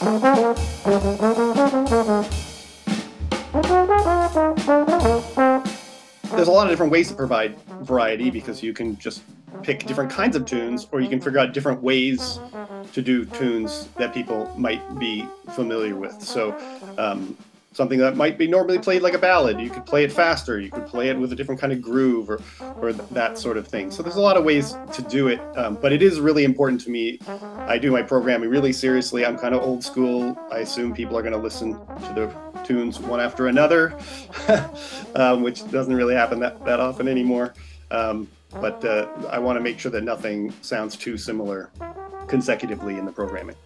There's a lot of different ways to provide variety because you can just pick different kinds of tunes or you can figure out different ways to do tunes that people might be familiar with. So, um, something that might be normally played like a ballad, you could play it faster, you could play it with a different kind of groove or, or that sort of thing. So, there's a lot of ways to do it, um, but it is really important to me. I do my programming really seriously. I'm kind of old school. I assume people are going to listen to the tunes one after another, um, which doesn't really happen that, that often anymore. Um, but uh, I want to make sure that nothing sounds too similar consecutively in the programming.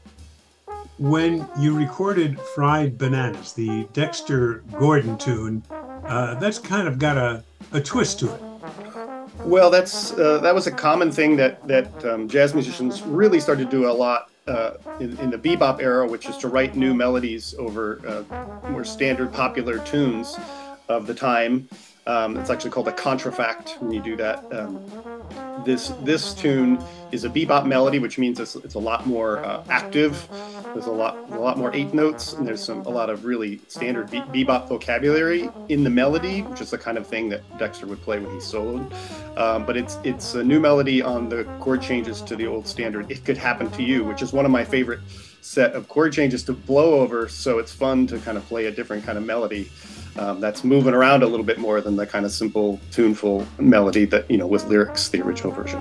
When you recorded Fried Bananas, the Dexter Gordon tune, uh, that's kind of got a, a twist to it. Well, that's uh, that was a common thing that that um, jazz musicians really started to do a lot uh, in, in, the bebop era, which is to write new melodies over uh, more standard popular tunes of the time. Um, it's actually called a contrafact when you do that. Um, this this tune is a bebop melody, which means it's, it's a lot more uh, active. There's a lot a lot more eighth notes, and there's some a lot of really standard be- bebop vocabulary in the melody, which is the kind of thing that Dexter would play when he soloed. Um, but it's it's a new melody on the chord changes to the old standard. It could happen to you, which is one of my favorite set of chord changes to blow over. So it's fun to kind of play a different kind of melody um, that's moving around a little bit more than the kind of simple, tuneful melody that, you know, with lyrics, the original version.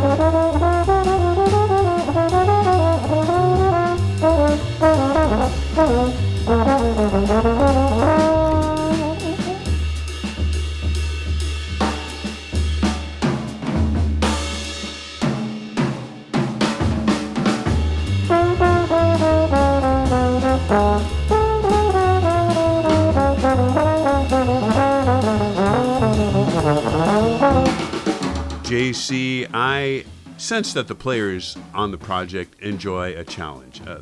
JC, I sense that the players on the project enjoy a challenge. Uh,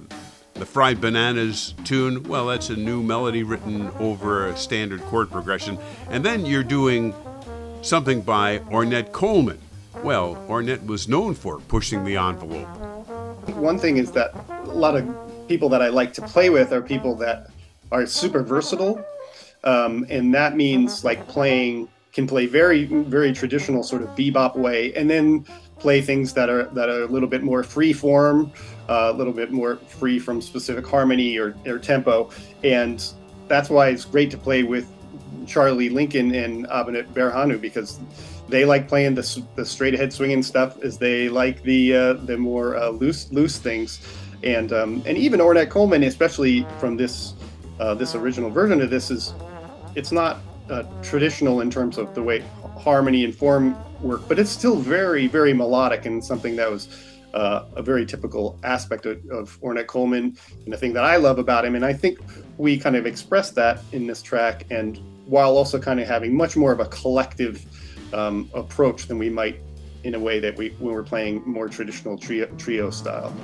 the Fried Bananas tune, well, that's a new melody written over a standard chord progression. And then you're doing something by Ornette Coleman. Well, Ornette was known for pushing the envelope. One thing is that a lot of people that I like to play with are people that are super versatile. Um, and that means like playing can play very very traditional sort of bebop way and then play things that are that are a little bit more free form uh, a little bit more free from specific harmony or, or tempo. And that's why it's great to play with charlie lincoln and Abinnet Berhanu because they like playing the, the straight ahead swinging stuff as they like the uh, the more uh, loose loose things. And um, and even Ornette Coleman especially from this uh, this original version of this is it's not uh, traditional in terms of the way harmony and form work, but it's still very, very melodic and something that was uh, a very typical aspect of, of Ornette Coleman and the thing that I love about him. And I think we kind of expressed that in this track, and while also kind of having much more of a collective um, approach than we might in a way that we when we're playing more traditional trio, trio style.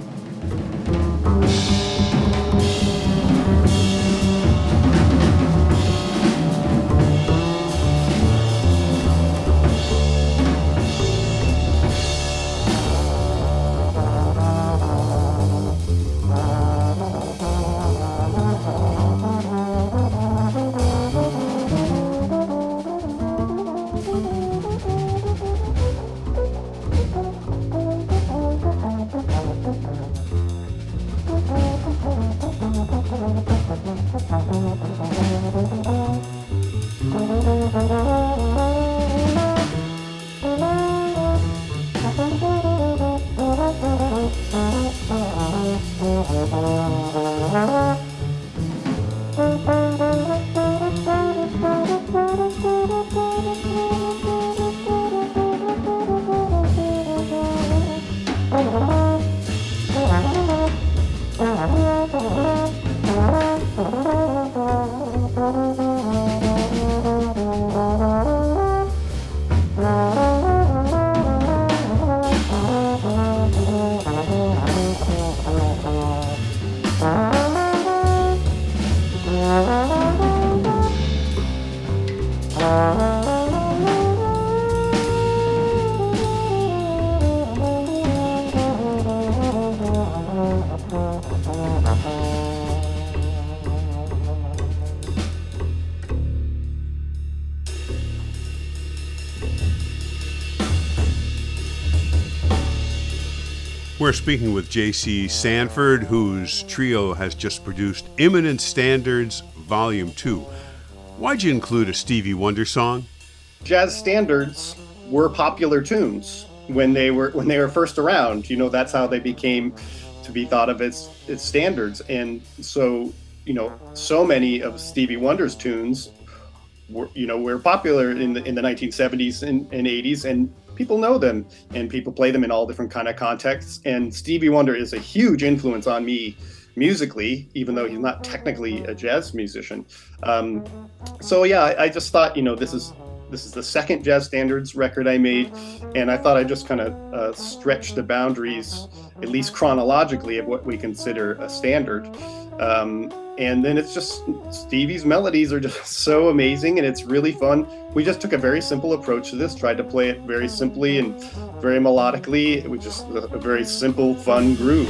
We're speaking with J.C. Sanford, whose trio has just produced Imminent Standards Volume 2. Why'd you include a Stevie Wonder song? Jazz standards were popular tunes when they were when they were first around. You know, that's how they became to be thought of as, as standards. And so, you know, so many of Stevie Wonder's tunes were, you know, were popular in the in the 1970s and, and 80s, and people know them and people play them in all different kind of contexts. And stevie wonder is a huge influence on me musically even though he's not technically a jazz musician. Um, so yeah I, I, just thought you know this is this is the second jazz standards record i made and i thought i'd just kind of uh, stretch the boundaries at least chronologically of what we consider a standard um, and then it's just Stevie's melodies are just so amazing and it's really fun. We just took a very simple approach to this, tried to play it very simply and very melodically. It was just a, a very simple, fun groove.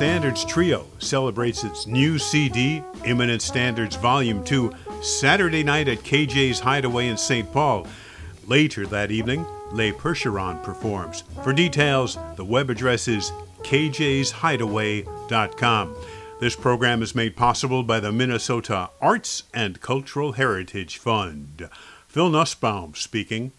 Standards Trio celebrates its new CD, Imminent Standards Volume 2, Saturday night at KJ's Hideaway in St. Paul. Later that evening, Les Percheron performs. For details, the web address is kjshideaway.com. This program is made possible by the Minnesota Arts and Cultural Heritage Fund. Phil Nussbaum speaking.